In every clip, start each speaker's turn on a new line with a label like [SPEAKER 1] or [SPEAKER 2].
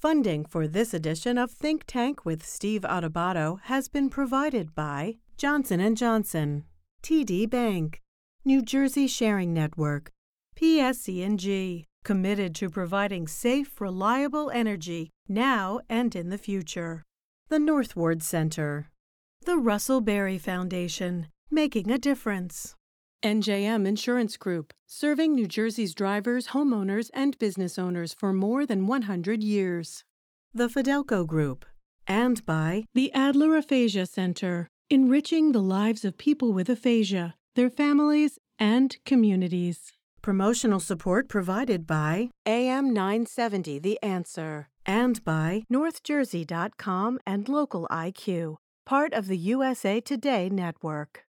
[SPEAKER 1] Funding for this edition of Think Tank with Steve Adubato has been provided by Johnson & Johnson, TD Bank, New Jersey Sharing Network, PSE&G, committed to providing safe, reliable energy now and in the future. The North Ward Center, the Russell Berrie Foundation, making a difference. NJM Insurance Group, serving New Jersey's drivers, homeowners, and business owners for more than 100 years. The Fidelco Group, and by the Adler Aphasia Center, enriching the lives of people with aphasia, their families, and communities. Promotional support provided by AM 970 The Answer and by NorthJersey.com and Local IQ, part of the USA Today network.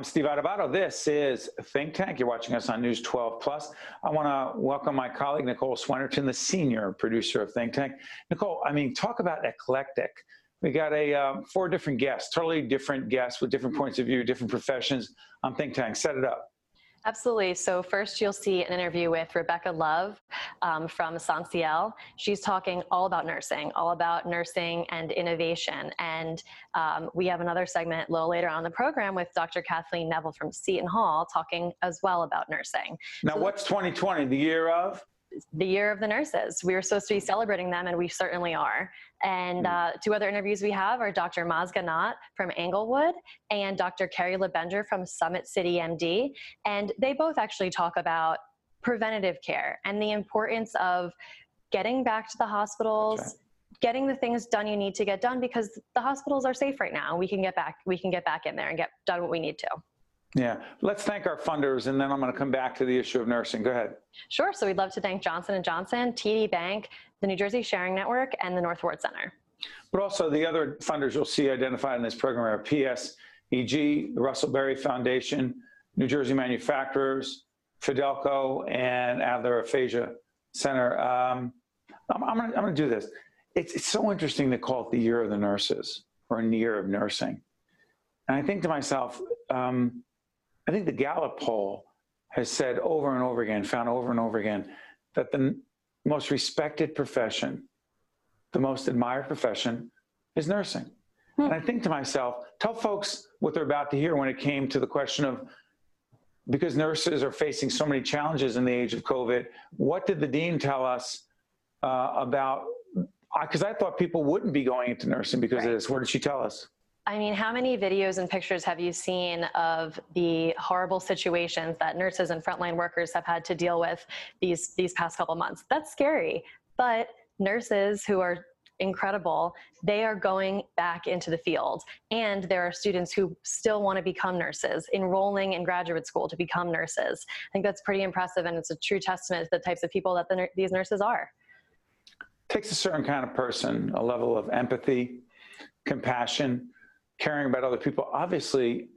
[SPEAKER 2] I'm Steve Adubato. This is Think Tank. You're watching us on News 12 Plus. I want to welcome my colleague Nicole Swenerton, the senior producer of Think Tank. Nicole, I mean, talk about eclectic. We got a um, four different guests, totally different guests with different points of view, different professions on Think Tank. Set it up.
[SPEAKER 3] Absolutely. So first you'll see an interview with Rebecca Love um, from SONSIEL. She's talking all about nursing, all about nursing and innovation. And um, we have another segment a little later on the program with Dr. Kathleen Neville from Seton Hall talking as well about nursing.
[SPEAKER 2] Now so what's 2020, the year of?
[SPEAKER 3] The year of the nurses. We were supposed to be celebrating them, and we certainly are. And hmm. uh, two other interviews we have are Dr. Maz Ganat from Englewood and Dr. Kerry LeBenger from Summit City MD. And they both actually talk about preventative care and the importance of getting back to the hospitals. Getting the things done you need to get done because the hospitals are safe right now. We can get back. We can get back in there and get done what we need to.
[SPEAKER 2] Yeah, let's thank our funders, and then I'm going to come back to the issue of nursing. Go ahead.
[SPEAKER 3] Sure. So we'd love to thank Johnson & Johnson, TD Bank, the New Jersey Sharing Network, and the North Ward Center.
[SPEAKER 2] But also the other funders you'll see identified in this program are PSEG, the Russell Berrie Foundation, New Jersey Manufacturers, Fidelco, and Adler Aphasia Center. Um, I'm, I'm going to do this. It's, it's so interesting to call it the year of the nurses or a year of nursing. And I think to myself, um, I think the Gallup poll has said over and over again, found over and over again, that the most respected profession, the most admired profession is nursing. Hmm. And I think to myself, tell folks what they're about to hear when it came to the question of because nurses are facing so many challenges in the age of COVID, what did the dean tell us uh, about? Because I thought people wouldn't be going into nursing because right. of this. What did she tell us?
[SPEAKER 3] I mean, how many videos and pictures have you seen of the horrible situations that nurses and frontline workers have had to deal with these these past couple months? That's scary. But nurses who are incredible, they are going back into the field. And there are students who still want to become nurses, enrolling in graduate school to become nurses. I think that's pretty impressive, and it's a true testament to the types of people that the, these nurses are.
[SPEAKER 2] It takes a certain kind of person, a level of empathy, compassion, caring about other people. Obviously,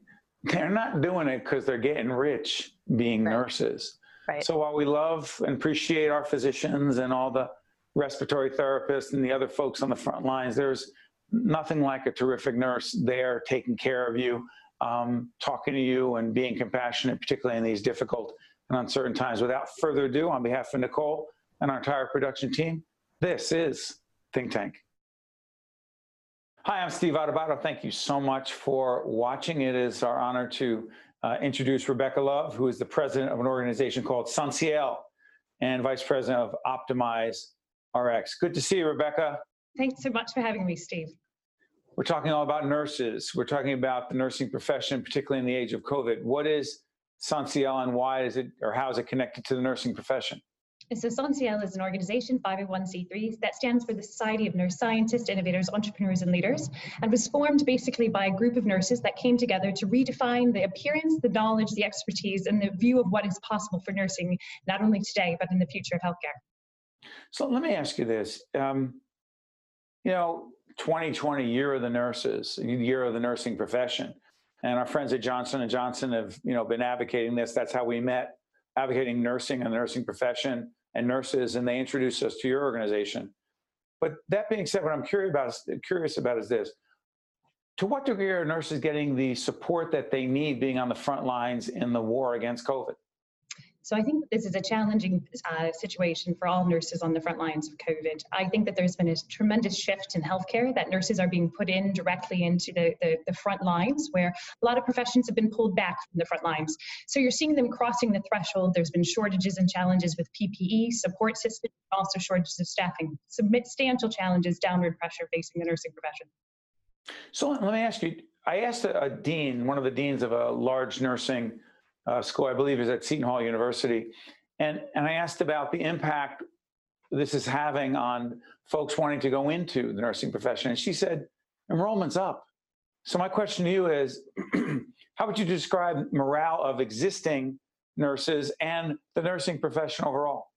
[SPEAKER 2] they're not doing it because they're getting rich being right. nurses. Right. So while we love and appreciate our physicians and all the respiratory therapists and the other folks on the front lines, there's nothing like a terrific nurse there taking care of you, um, talking to you, and being compassionate, particularly in these difficult and uncertain times. Without further ado, on behalf of Nicole and our entire production team, this is Think Tank. Hi, I'm Steve Adubato. Thank you so much for watching. It is our honor to uh, introduce Rebecca Love, who is the president of an organization called SONSIEL and vice president of Optimize RX. Good to see you, Rebecca.
[SPEAKER 4] Thanks so much for having me, Steve.
[SPEAKER 2] We're talking all about nurses. We're talking about the nursing profession, particularly in the age of COVID. What is SONSIEL and why is it, or how is it connected to the nursing profession?
[SPEAKER 4] So SONSIEL is an organization, 501c3, that stands for the Society of Nurse Scientists, Innovators, Entrepreneurs, and Leaders, and was formed basically by a group of nurses that came together to redefine the appearance, the knowledge, the expertise, and the view of what is possible for nursing, not only today, but in the future of healthcare.
[SPEAKER 2] So let me ask you this. Um, you know, 2020, year of the nurses, year of the nursing profession. and our friends at Johnson and Johnson have, you know, been advocating this. That's how we met, advocating nursing and the nursing profession and nurses, and they introduced us to your organization. But that being said, what I'm curious about curious about is this: to what degree are nurses getting the support that they need being on the front lines in the war against COVID?
[SPEAKER 4] So I think this is a challenging uh, situation for all nurses on the front lines of COVID. I think that there's been a tremendous shift in healthcare that nurses are being put in directly into the, the, the, front lines where a lot of professions have been pulled back from the front lines. So you're seeing them crossing the threshold. There's been shortages and challenges with PPE, support systems, also shortages of staffing, substantial challenges, downward pressure facing the nursing profession.
[SPEAKER 2] So let me ask you, I asked a, a dean, one of the deans of a large nursing uh, school, I believe is at Seton Hall University. And, and I asked about the impact this is having on folks wanting to go into the nursing profession. And she said, enrollment's up. So my question to you is, how would you describe morale of existing nurses and the nursing profession overall?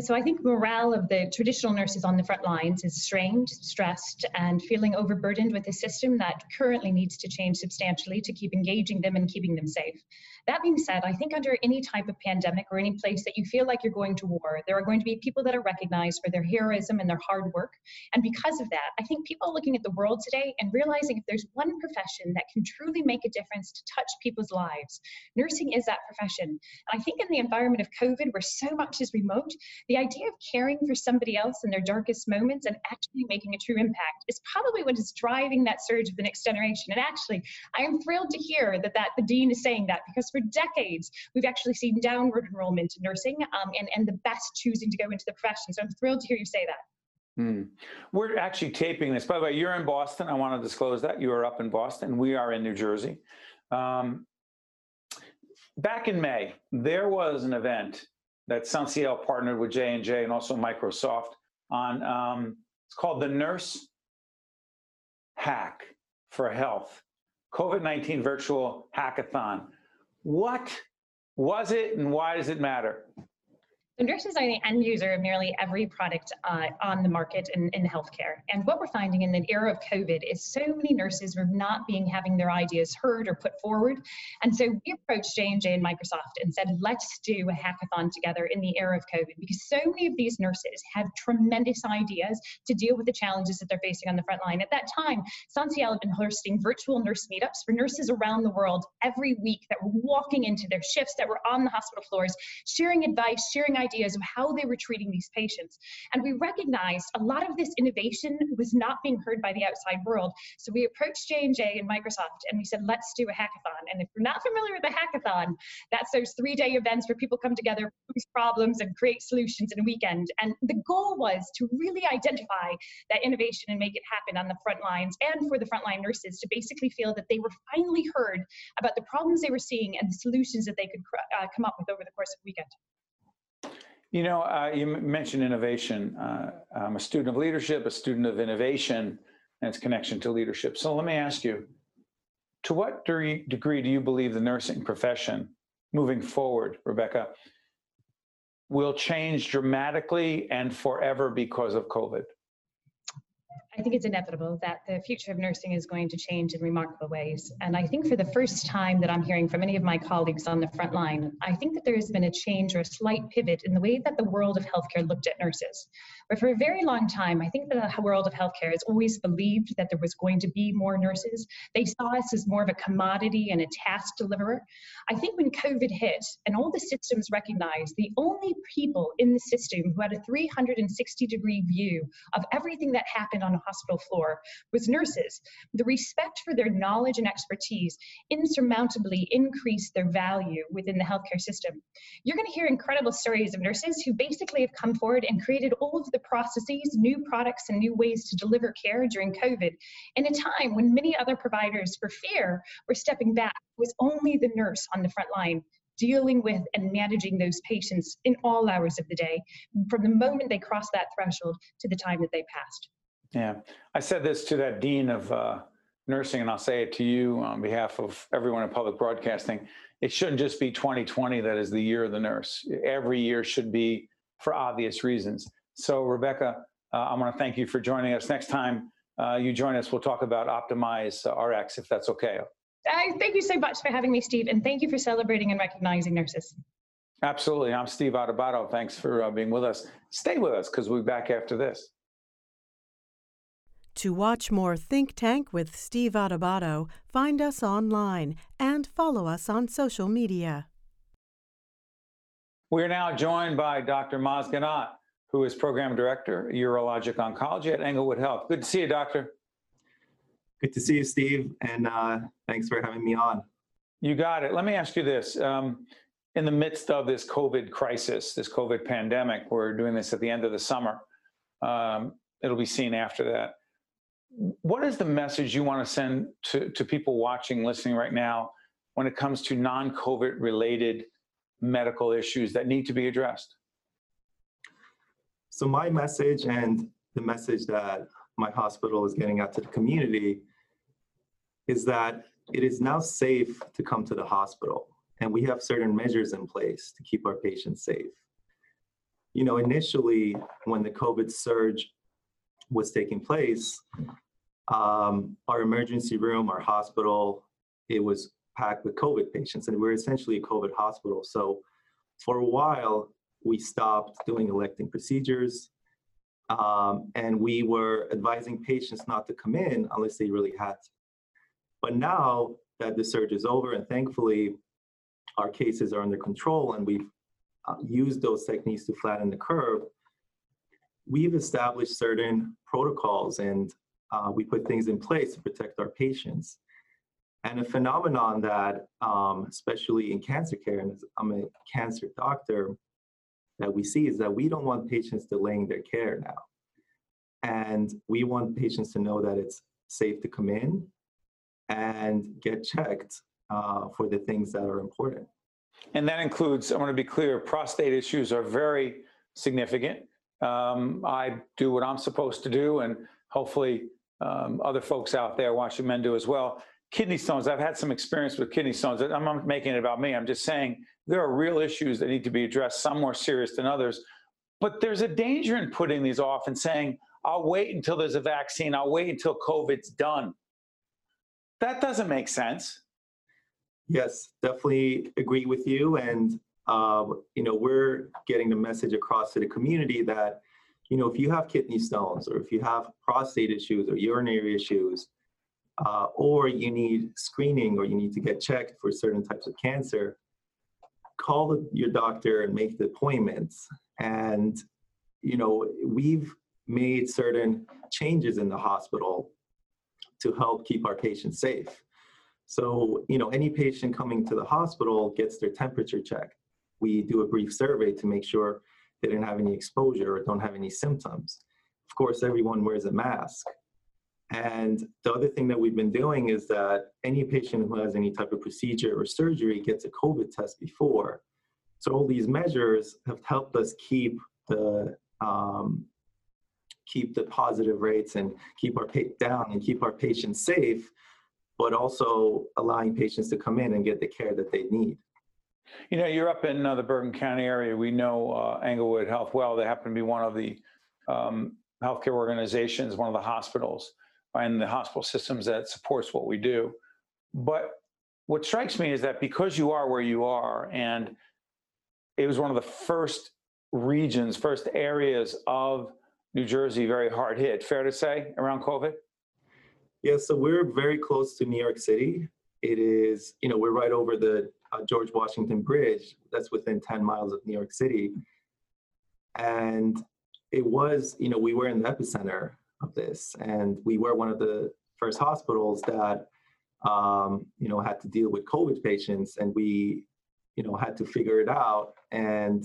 [SPEAKER 4] So I think morale of the traditional nurses on the front lines is strained, stressed, and feeling overburdened with a system that currently needs to change substantially to keep engaging them and keeping them safe. That being said, I think under any type of pandemic or any place that you feel like you're going to war, there are going to be people that are recognized for their heroism and their hard work. And because of that, I think people are looking at the world today and realizing if there's one profession that can truly make a difference to touch people's lives, nursing is that profession. And I think in the environment of COVID, where so much is remote, the idea of caring for somebody else in their darkest moments and actually making a true impact is probably what is driving that surge of the next generation. And actually, I am thrilled to hear that, that the dean is saying that because for decades, we've actually seen downward enrollment in nursing um, and, and the best choosing to go into the profession. So I'm thrilled to hear you say that.
[SPEAKER 2] Hmm. We're actually taping this. By the way, you're in Boston. I want to disclose that. You are up in Boston. We are in New Jersey. Um, back in May, there was an event that SONSIEL partnered with J&J and also Microsoft on, um, it's called the Nurse Hack for Health, COVID-19 Virtual Hackathon. What was it and why does it matter?
[SPEAKER 4] Nurses are the end user of nearly every product uh, on the market in, in healthcare. And what we're finding in the era of COVID is so many nurses were not being having their ideas heard or put forward. And so we approached J&J and Microsoft and said, let's do a hackathon together in the era of COVID because so many of these nurses have tremendous ideas to deal with the challenges that they're facing on the front line. At that time, SONSIEL had been hosting virtual nurse meetups for nurses around the world every week that were walking into their shifts, that were on the hospital floors, sharing advice, sharing ideas of how they were treating these patients. And we recognized a lot of this innovation was not being heard by the outside world. So we approached J&J and Microsoft and we said, let's do a hackathon. And if you're not familiar with a hackathon, that's those three-day events where people come together, pose problems, and create solutions in a weekend. And the goal was to really identify that innovation and make it happen on the front lines and for the frontline nurses to basically feel that they were finally heard about the problems they were seeing and the solutions that they could uh, come up with over the course of the weekend.
[SPEAKER 2] You know, uh, you mentioned innovation. Uh, I'm a student of leadership, a student of innovation, and its connection to leadership. So let me ask you, to what degree, degree do you believe the nursing profession moving forward, Rebecca, will change dramatically and forever because of COVID?
[SPEAKER 4] I think it's inevitable that the future of nursing is going to change in remarkable ways. And I think for the first time that I'm hearing from any of my colleagues on the front line, I think that there has been a change or a slight pivot in the way that the world of healthcare looked at nurses. Where for a very long time, I think the world of healthcare has always believed that there was going to be more nurses. They saw us as more of a commodity and a task deliverer. I think when COVID hit and all the systems recognized the only people in the system who had a 360 degree view of everything that happened on a hospital floor was nurses. The respect for their knowledge and expertise insurmountably increased their value within the healthcare system. You're going to hear incredible stories of nurses who basically have come forward and created all of the processes, new products, and new ways to deliver care during COVID in a time when many other providers, for fear, were stepping back. It was only the nurse on the front line dealing with and managing those patients in all hours of the day, from the moment they crossed that threshold to the time that they passed.
[SPEAKER 2] Yeah, I said this to that dean of uh, nursing, and I'll say it to you on behalf of everyone in public broadcasting. It shouldn't just be 2020 that is the year of the nurse. Every year should be for obvious reasons. So, Rebecca, uh, I want to thank you for joining us. Next time uh, you join us, we'll talk about Optimize RX, if that's okay.
[SPEAKER 4] Uh, thank you so much for having me, Steve, and thank you for celebrating and recognizing nurses.
[SPEAKER 2] Absolutely. I'm Steve Adubato. Thanks for uh, being with us. Stay with us because we'll be back after this.
[SPEAKER 1] To watch more Think Tank with Steve Adubato, find us online and follow us on social media.
[SPEAKER 2] We are now joined by Dr. Maz Ganat, who is Program Director, Urologic Oncology at Englewood Health. Good to see you, Doctor.
[SPEAKER 5] Good to see you, Steve, and uh, thanks for having me on.
[SPEAKER 2] You got it. Let me ask you this. Um, in the midst of this COVID crisis, this COVID pandemic, we're doing this at the end of the summer. Um, it'll be seen after that. What is the message you want to send to, to people watching, listening right now when it comes to non COVID related medical issues that need to be addressed?
[SPEAKER 5] So, my message and the message that my hospital is getting out to the community is that it is now safe to come to the hospital, and we have certain measures in place to keep our patients safe. You know, initially, when the COVID surge was taking place, um, our emergency room, our hospital, it was packed with COVID patients, and we're essentially a COVID hospital. So for a while, we stopped doing electing procedures, um, and we were advising patients not to come in unless they really had to. But now that the surge is over, and thankfully our cases are under control, and we've uh, used those techniques to flatten the curve, we've established certain protocols and uh, we put things in place to protect our patients. And a phenomenon that, um, especially in cancer care, and I'm a cancer doctor, that we see is that we don't want patients delaying their care now. And we want patients to know that it's safe to come in and get checked uh, for the things that are important.
[SPEAKER 2] And that includes, I want to be clear, prostate issues are very significant. Um, I do what I'm supposed to do, and hopefully um, other folks out there watching men do as well. Kidney stones, I've had some experience with kidney stones. I'm not making it about me. I'm just saying there are real issues that need to be addressed, some more serious than others. But there's a danger in putting these off and saying, I'll wait until there's a vaccine, I'll wait until COVID's done. That doesn't make sense.
[SPEAKER 5] Yes, definitely agree with you. And, uh, you know, we're getting the message across to the community that you know, if you have kidney stones or if you have prostate issues or urinary issues, uh, or you need screening or you need to get checked for certain types of cancer, call your doctor and make the appointments. And, you know, we've made certain changes in the hospital to help keep our patients safe. So, you know, any patient coming to the hospital gets their temperature checked. We do a brief survey to make sure they didn't have any exposure or don't have any symptoms. Of course, everyone wears a mask. And the other thing that we've been doing is that any patient who has any type of procedure or surgery gets a COVID test before. So all these measures have helped us keep the um, keep the positive rates and keep our pa- down and keep our patients safe, but also allowing patients to come in and get the care that they need.
[SPEAKER 2] You know, you're up in uh, the Bergen County area. We know uh, Englewood Health well. They happen to be one of the um, healthcare organizations, one of the hospitals, and the hospital systems that supports what we do. But what strikes me is that because you are where you are, and it was one of the first regions, first areas of New Jersey very hard hit, fair to say, around COVID?
[SPEAKER 5] Yeah, so we're very close to New York City. It is, you know, we're right over the uh, George Washington Bridge, that's within 10 miles of New York City. And it was, you know, we were in the epicenter of this, and we were one of the first hospitals that, um, you know, had to deal with COVID patients, and we, you know, had to figure it out and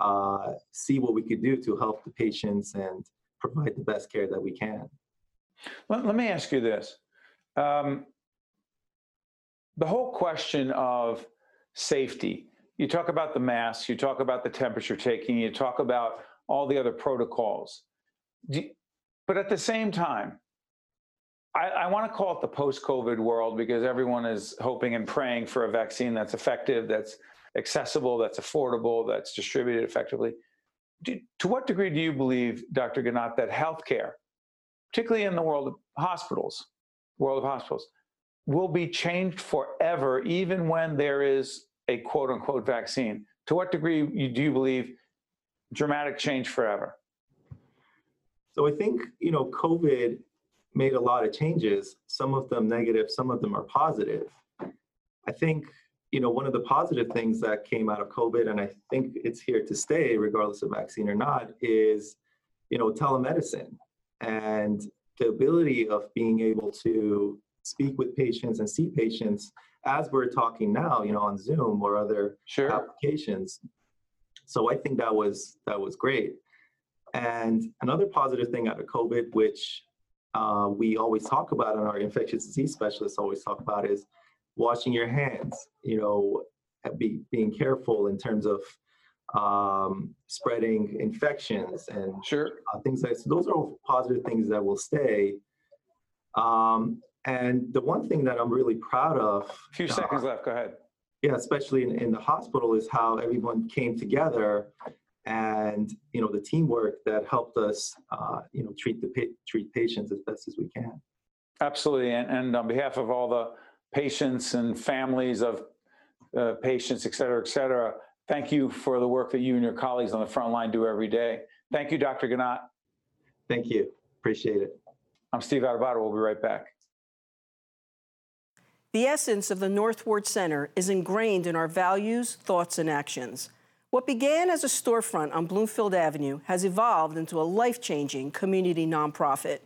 [SPEAKER 5] uh, see what we could do to help the patients and provide the best care that we can.
[SPEAKER 2] Let, let me ask you this. Um, the whole question of safety. You talk about the masks, you talk about the temperature taking, you talk about all the other protocols. But at the same time, I, I want to call it the post COVID world because everyone is hoping and praying for a vaccine that's effective, that's accessible, that's affordable, that's distributed effectively. Do, to what degree do you believe, Dr. Ganat, that healthcare, particularly in the world of hospitals, world of hospitals, will be changed forever, even when there is a quote unquote vaccine? To what degree do you believe dramatic change forever?
[SPEAKER 5] So I think, you know, COVID made a lot of changes, some of them negative, some of them are positive. I think, you know, one of the positive things that came out of COVID, and I think it's here to stay, regardless of vaccine or not, is, you know, telemedicine and the ability of being able to speak with patients and see patients as we're talking now, you know, on Zoom or other
[SPEAKER 2] Sure.
[SPEAKER 5] applications. So I think that was that was great. And another positive thing out of COVID, which uh, we always talk about and our infectious disease specialists always talk about, is washing your hands. You know, be, being careful in terms of um, spreading infections and
[SPEAKER 2] Sure.
[SPEAKER 5] uh, things like that. so those are all positive things that will stay. Um, and the one thing that I'm really proud of,
[SPEAKER 2] A few
[SPEAKER 5] uh,
[SPEAKER 2] seconds left. Go ahead.
[SPEAKER 5] yeah, especially in, in the hospital, is how everyone came together and you know the teamwork that helped us, uh, you know, treat the pa- treat patients as best as we can.
[SPEAKER 2] Absolutely. And, and on behalf of all the patients and families of uh, patients, et cetera, et cetera, thank you for the work that you and your colleagues on the front line do every day. Thank you, Dr. Ganat.
[SPEAKER 5] Thank you, appreciate it.
[SPEAKER 2] I'm Steve Adubato. We'll be right back.
[SPEAKER 6] The essence of the North Ward Center is ingrained in our values, thoughts, and actions. What began as a storefront on Bloomfield Avenue has evolved into a life changing community nonprofit.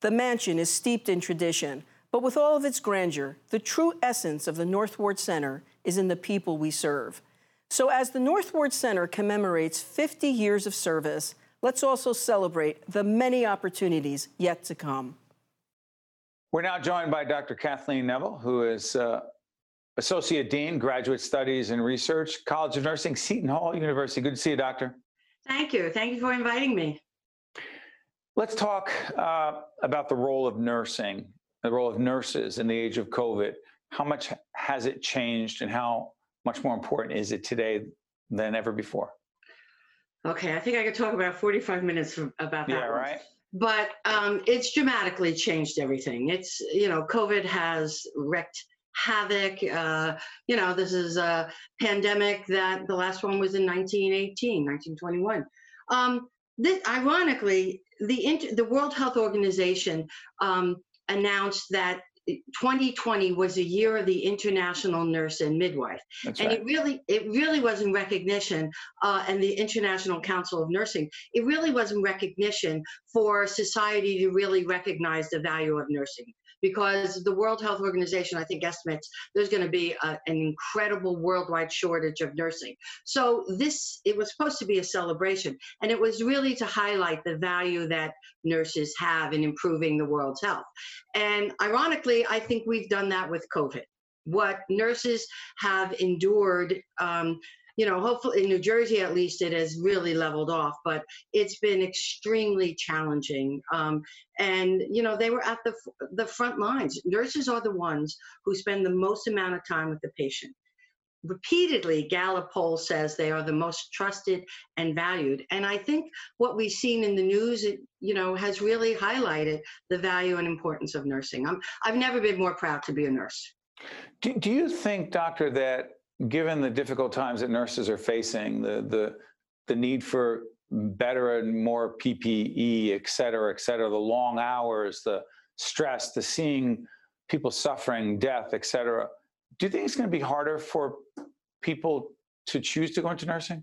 [SPEAKER 6] The mansion is steeped in tradition, but with all of its grandeur, the true essence of the North Ward Center is in the people we serve. So, as the North Ward Center commemorates 50 years of service, let's also celebrate the many opportunities yet to come.
[SPEAKER 2] We're now joined by Dr. Kathleen Neville, who is uh, Associate Dean, Graduate Studies and Research, College of Nursing, Seton Hall University. Good to see you, Doctor.
[SPEAKER 7] Thank you. Thank you for inviting me.
[SPEAKER 2] Let's talk uh, about the role of nursing, the role of nurses in the age of COVID. How much has it changed and how much more important is it today than ever before?
[SPEAKER 7] Okay, I think I could talk about 45 minutes about that.
[SPEAKER 2] Yeah,
[SPEAKER 7] one.
[SPEAKER 2] right?
[SPEAKER 7] But um, it's dramatically changed everything. It's, you know, COVID has wreaked havoc. Uh, you know, this is a pandemic that the last one was in 1918, 1921. Um, this, ironically, the, Int- the World Health Organization um, announced that 2020 was a year of the international nurse and midwife.
[SPEAKER 2] That's
[SPEAKER 7] and
[SPEAKER 2] right.
[SPEAKER 7] it really it really was in recognition uh, and the international council of nursing it really was in recognition for society to really recognize the value of nursing because the world health organization i think estimates there's going to be a, an incredible worldwide shortage of nursing. So this it was supposed to be a celebration and it was really to highlight the value that nurses have in improving the world's health. And ironically i think we've done that with covid. What nurses have endured um, you know hopefully in new jersey at least it has really leveled off but it's been extremely challenging um, and you know they were at the the front lines. Nurses are the ones who spend the most amount of time with the patient. Repeatedly gallup poll says they are the most trusted and valued and i think what we've seen in the news it, you know has really highlighted the value and importance of nursing. I'm, i've never been more proud to be a nurse.
[SPEAKER 2] Do, do you think, doctor, that given the difficult times that nurses are facing, the the the need for better and more PPE, et cetera, et cetera, the long hours, the stress, the seeing people suffering, death, et cetera, do you think it's going to be harder for people to choose to go into nursing?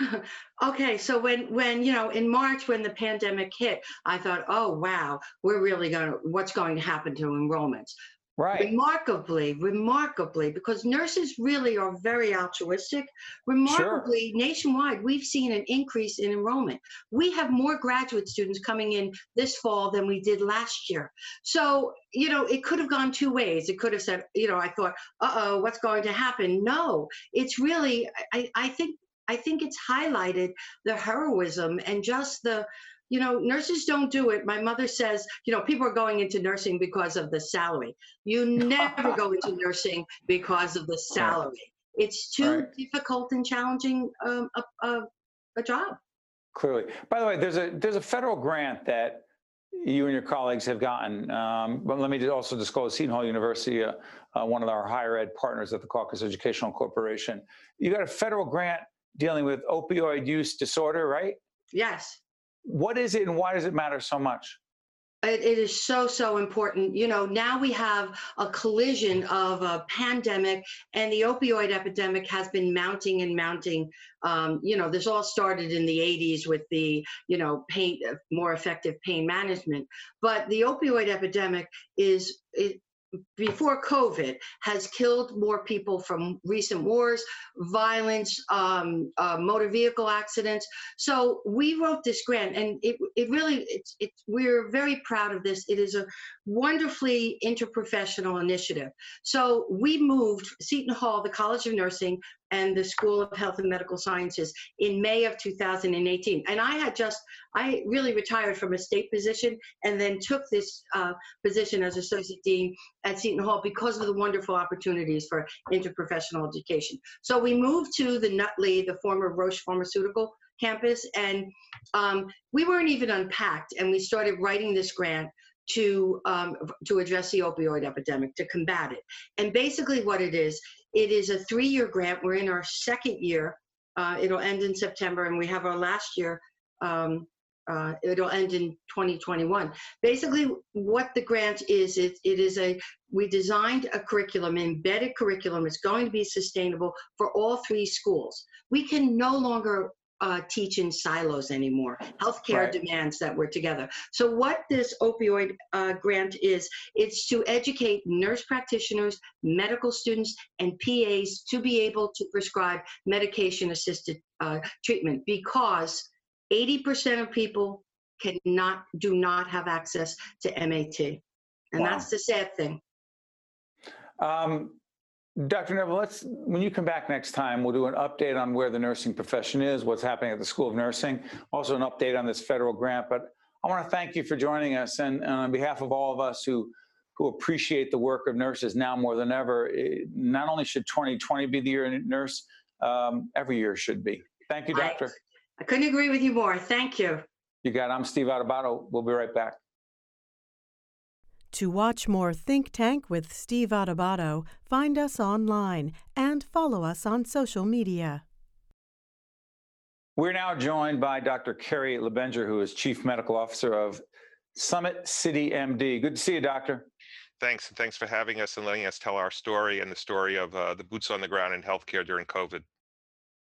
[SPEAKER 7] okay so when when you know in march when the pandemic hit i thought oh wow we're really going to what's going to happen to enrollments
[SPEAKER 2] Right.
[SPEAKER 7] remarkably remarkably because nurses really are very altruistic. Remarkably nationwide we've seen an increase in enrollment. We have more graduate students coming in this fall than we did last year. So you know it could have gone two ways. It could have said you know i thought uh-oh what's going to happen? No. It's really i, I think i think it's highlighted the heroism and just the you know, nurses don't do it. My mother says, you know, people are going into nursing because of the salary. You never go into nursing because of the salary. It's too
[SPEAKER 2] Right.
[SPEAKER 7] difficult and challenging um, a, a, a job.
[SPEAKER 2] Clearly. By the way, there's a there's a federal grant that you and your colleagues have gotten. Um, but let me also disclose Seton Hall University, uh, uh, one of our higher ed partners at the Caucus Educational Corporation. You got a federal grant dealing with opioid use disorder, right?
[SPEAKER 7] Yes.
[SPEAKER 2] What is it and why does it matter so much?
[SPEAKER 7] It, is so, so important. You know, now we have a collision of a pandemic and the opioid epidemic has been mounting and mounting. Um, you know, this all started in the 80s with the, you know, pain, more effective pain management. But the opioid epidemic is, it, before COVID has killed more people from recent wars, violence, um, uh, motor vehicle accidents. So we wrote this grant, and it, it really it's, it's we're very proud of this. It is a wonderfully interprofessional initiative. So we moved Seton Hall, the College of Nursing, and the School of Health and Medical Sciences in May of 2018. And I had just, I really retired from a state position and then took this uh, position as Associate Dean at Seton Hall because of the wonderful opportunities for interprofessional education. So we moved to the Nutley, the former Roche Pharmaceutical campus, and um, we weren't even unpacked, and we started writing this grant to um, to address the opioid epidemic, to combat it. And basically, what it is, it is a three-year grant. We're in our second year. Uh, it'll end in September, and we have our last year. Um, uh, it'll end in 2021. Basically, what the grant is, it, it is a we designed a curriculum, embedded curriculum. It's going to be sustainable for all three schools. We can no longer uh, teach in silos anymore. Healthcare right. demands that we're together. So what this opioid uh, grant is, it's to educate nurse practitioners, medical students, and PAs to be able to prescribe medication-assisted uh, treatment because 80% of people cannot, do not have access to MAT. And wow. that's the sad thing.
[SPEAKER 2] Um, Dr. Neville, let's, when you come back next time, we'll do an update on where the nursing profession is, what's happening at the School of Nursing, also an update on this federal grant. But I want to thank you for joining us. And, and on behalf of all of us who, who appreciate the work of nurses now more than ever, it, not only should 2020 be the year in nurse, um, every year should be. Thank you, Doctor.
[SPEAKER 7] I, I couldn't agree with you more. Thank you.
[SPEAKER 2] You got it. I'm Steve Adubato. We'll be right back.
[SPEAKER 1] To watch more Think Tank with Steve Adubato, find us online and follow us on social media.
[SPEAKER 2] We're now joined by Dr. Kerry Lebenger, who is Chief Medical Officer of Summit City MD. Good to see you, Doctor.
[SPEAKER 8] Thanks, and thanks for having us and letting us tell our story and the story of uh, the boots on the ground in healthcare during COVID.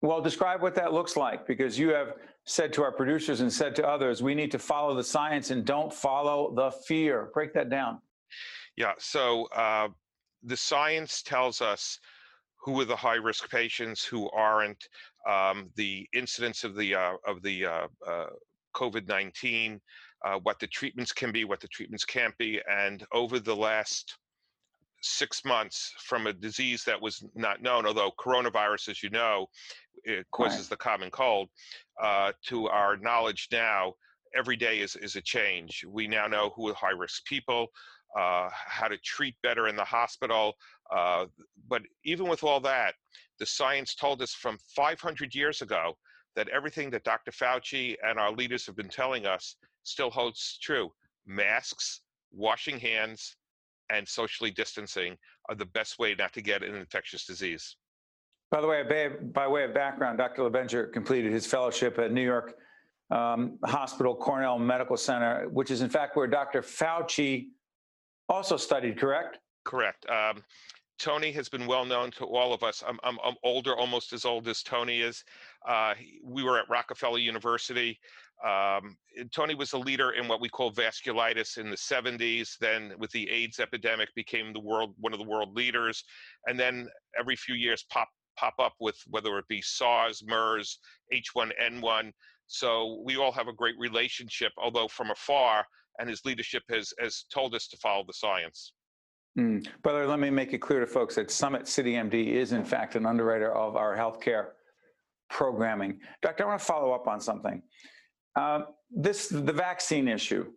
[SPEAKER 2] Well, describe what that looks like because you have said to our producers and said to others, we need to follow the science and don't follow the fear. Break that down.
[SPEAKER 8] Yeah, so uh, the science tells us who are the high risk patients, who aren't, um, the incidence of the uh, of the uh, uh COVID nineteen, uh, what the treatments can be, what the treatments can't be, and over the last six months from a disease that was not known, although coronavirus, as you know, it causes right. the common cold, uh, to our knowledge now, every day is, is a change. We now know who are high risk people, uh, how to treat better in the hospital. Uh, but even with all that, the science told us from 500 years ago that everything that Dr. Fauci and our leaders have been telling us still holds true. Masks, washing hands, and socially distancing are the best way not to get an infectious disease.
[SPEAKER 2] By the way, by way of background, Dr. Lebenger completed his fellowship at New York um, Hospital Cornell Medical Center, which is in fact where Dr. Fauci also studied, correct?
[SPEAKER 8] Correct. Um, Tony has been well known to all of us. I'm, I'm, I'm older, almost as old as Tony is. Uh, we were at Rockefeller University. Um, Tony was a leader in what we call vasculitis in the 70s. Then, with the AIDS epidemic, became the world one of the world leaders. And then every few years, pop pop up with whether it be SARS, MERS, H1N1. So we all have a great relationship, although from afar. And his leadership has has told us to follow the science.
[SPEAKER 2] Mm. But let me make it clear to folks that Summit City MD is in fact an underwriter of our healthcare programming. Doctor, I want to follow up on something. Uh, this the vaccine issue.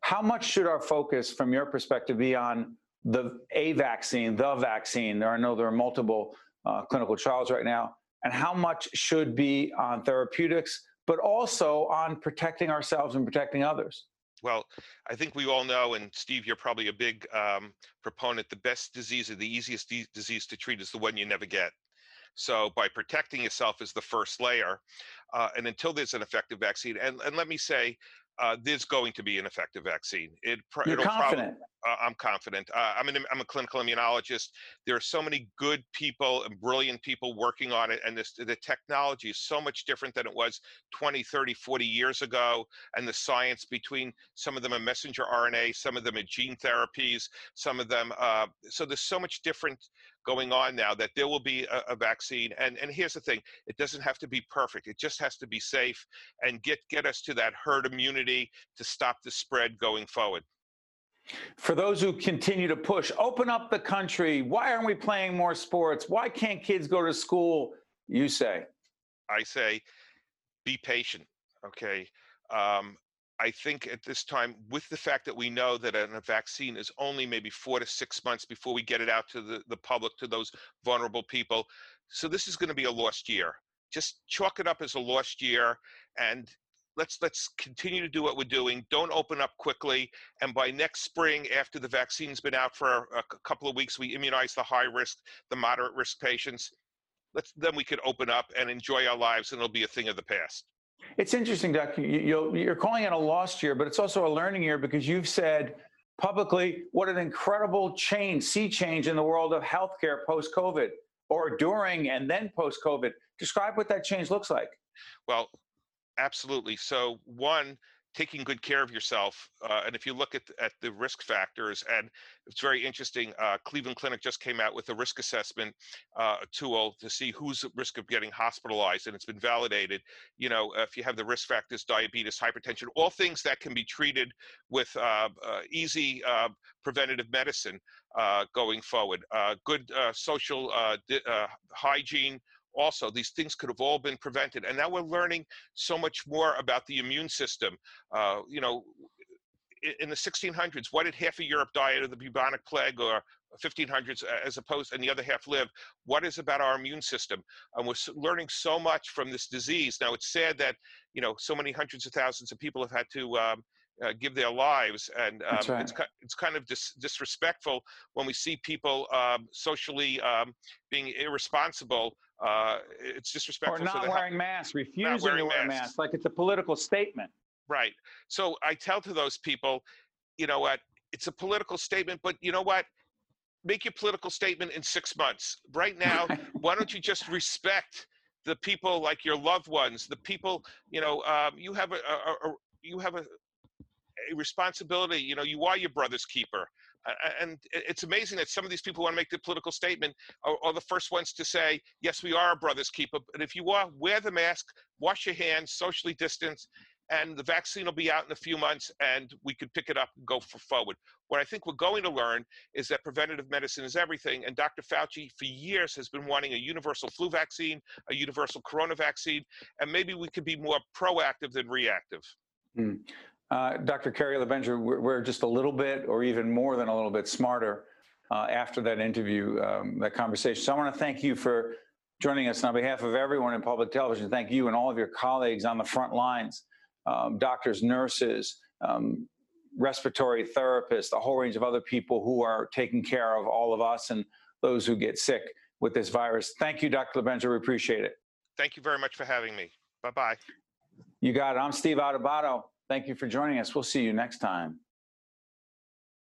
[SPEAKER 2] How much should our focus, from your perspective, be on the a vaccine, the vaccine? There, I know there are multiple uh, clinical trials right now, and how much should be on therapeutics, but also on protecting ourselves and protecting others?
[SPEAKER 8] Well, I think we all know, and Steve, you're probably a big um, proponent. The best disease or the easiest disease to treat is the one you never get. So by protecting yourself is the first layer, uh, and until there's an effective vaccine, and, and let me say, uh, there's going to be an effective vaccine.
[SPEAKER 2] It, You're confident.
[SPEAKER 8] uh, I'm confident. Uh, I'm, an, I'm a clinical immunologist. There are so many good people and brilliant people working on it, and this, the technology is so much different than it was 20, 30, 40 years ago. And the science between some of them are messenger RNA, some of them are gene therapies, some of them. Uh, so there's so much different going on now that there will be a, a, vaccine. And and here's the thing: it doesn't have to be perfect. It just has to be safe and get get us to that herd immunity to stop the spread going forward.
[SPEAKER 2] For those who continue to push, open up the country. Why aren't we playing more sports? Why can't kids go to school? You say.
[SPEAKER 8] I say, be patient. Okay. Um, I think at this time, with the fact that we know that a vaccine is only maybe four to six months before we get it out to the, the public, to those vulnerable people. So this is going to be a lost year. Just chalk it up as a lost year and let's let's continue to do what we're doing. Don't open up quickly. And by next spring, after the vaccine's been out for a, a couple of weeks, we immunize the high risk, the moderate risk patients. Let's then we could open up and enjoy our lives and it'll be a thing of the past.
[SPEAKER 2] It's interesting, Doc. You, are calling it a lost year, but it's also a learning year because you've said publicly what an incredible change, sea change in the world of healthcare post COVID or during and then post COVID. Describe what that change looks like.
[SPEAKER 8] Well, absolutely. So, one, taking good care of yourself. Uh, and if you look at, at the risk factors, and it's very interesting, uh, Cleveland Clinic just came out with a risk assessment uh, tool to see who's at risk of getting hospitalized, and it's been validated. You know, if you have the risk factors, diabetes, hypertension, all things that can be treated with uh, uh, easy uh, preventative medicine going forward. good social hygiene also these things could have all been prevented and now we're learning so much more about the immune system. Uh, you know in the 1600s why did half of europe die of the bubonic plague or 1500s as opposed and the other half live what is about our immune system? And we're learning so much from this disease. Now it's sad that you know so many hundreds of thousands of people have had to um, uh, give their lives, and um, right. it's it's kind of dis- disrespectful when we see people um, socially um, being irresponsible. Uh, it's disrespectful.
[SPEAKER 2] Or not wearing masks, refusing wearing to wear masks. masks, like it's a political statement.
[SPEAKER 8] Right. So I tell to those people, you know what? It's a political statement, but you know what? Make your political statement in six months. Right now, why don't you just respect? the people like your loved ones, the people, you know, um, you have a, a, a, you have a responsibility. You know, you are your brother's keeper. And it's amazing that some of these people want to make the political statement are, are the first ones to say, yes, we are a brother's keeper. But if you are, wear the mask, wash your hands, socially distance, and the vaccine will be out in a few months and we could pick it up and go for forward. What I think we're going to learn is that preventative medicine is everything. And Dr. Fauci, for years, has been wanting a universal flu vaccine, a universal corona vaccine, and maybe we could be more proactive than reactive.
[SPEAKER 2] Mm. Uh, Dr. Kerry LaBenger, we're, we're, just a little bit, or even more than a little bit, smarter uh, after that interview, um, that conversation. So I want to thank you for joining us on behalf of everyone in public television. Thank you and all of your colleagues on the front lines, um, doctors, nurses, um, respiratory therapists, a whole range of other people who are taking care of all of us and those who get sick with this virus. Thank you, Dr. LaBenger. We appreciate it.
[SPEAKER 8] Thank you very much for having me. Bye bye.
[SPEAKER 2] You got it. I'm Steve Adubato. Thank you for joining us. We'll see you next time.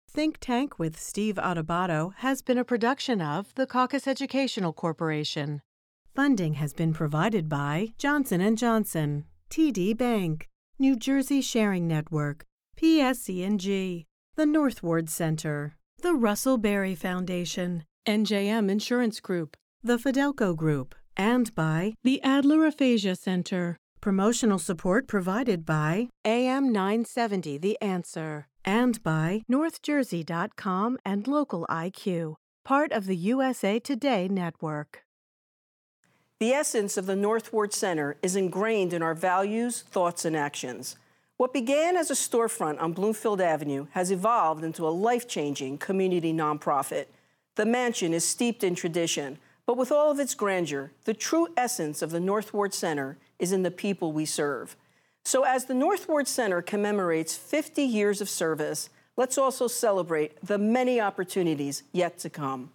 [SPEAKER 1] Think Tank with Steve Adubato has been a production of the Caucus Educational Corporation. Funding has been provided by Johnson & Johnson, TD Bank, New Jersey Sharing Network, PSE&G, the North Ward Center, the Russell Berrie Foundation, NJM Insurance Group, the Fidelco Group, and by the Adler Aphasia Center. Promotional support provided by AM 970 The Answer and by NorthJersey.com and Local IQ, part of the USA Today network.
[SPEAKER 6] The essence of the North Ward Center is ingrained in our values, thoughts, and actions. What began as a storefront on Bloomfield Avenue has evolved into a life changing community nonprofit. The mansion is steeped in tradition, but with all of its grandeur, the true essence of the North Ward Center is in the people we serve. So, as the North Ward Center commemorates 50 years of service, let's also celebrate the many opportunities yet to come.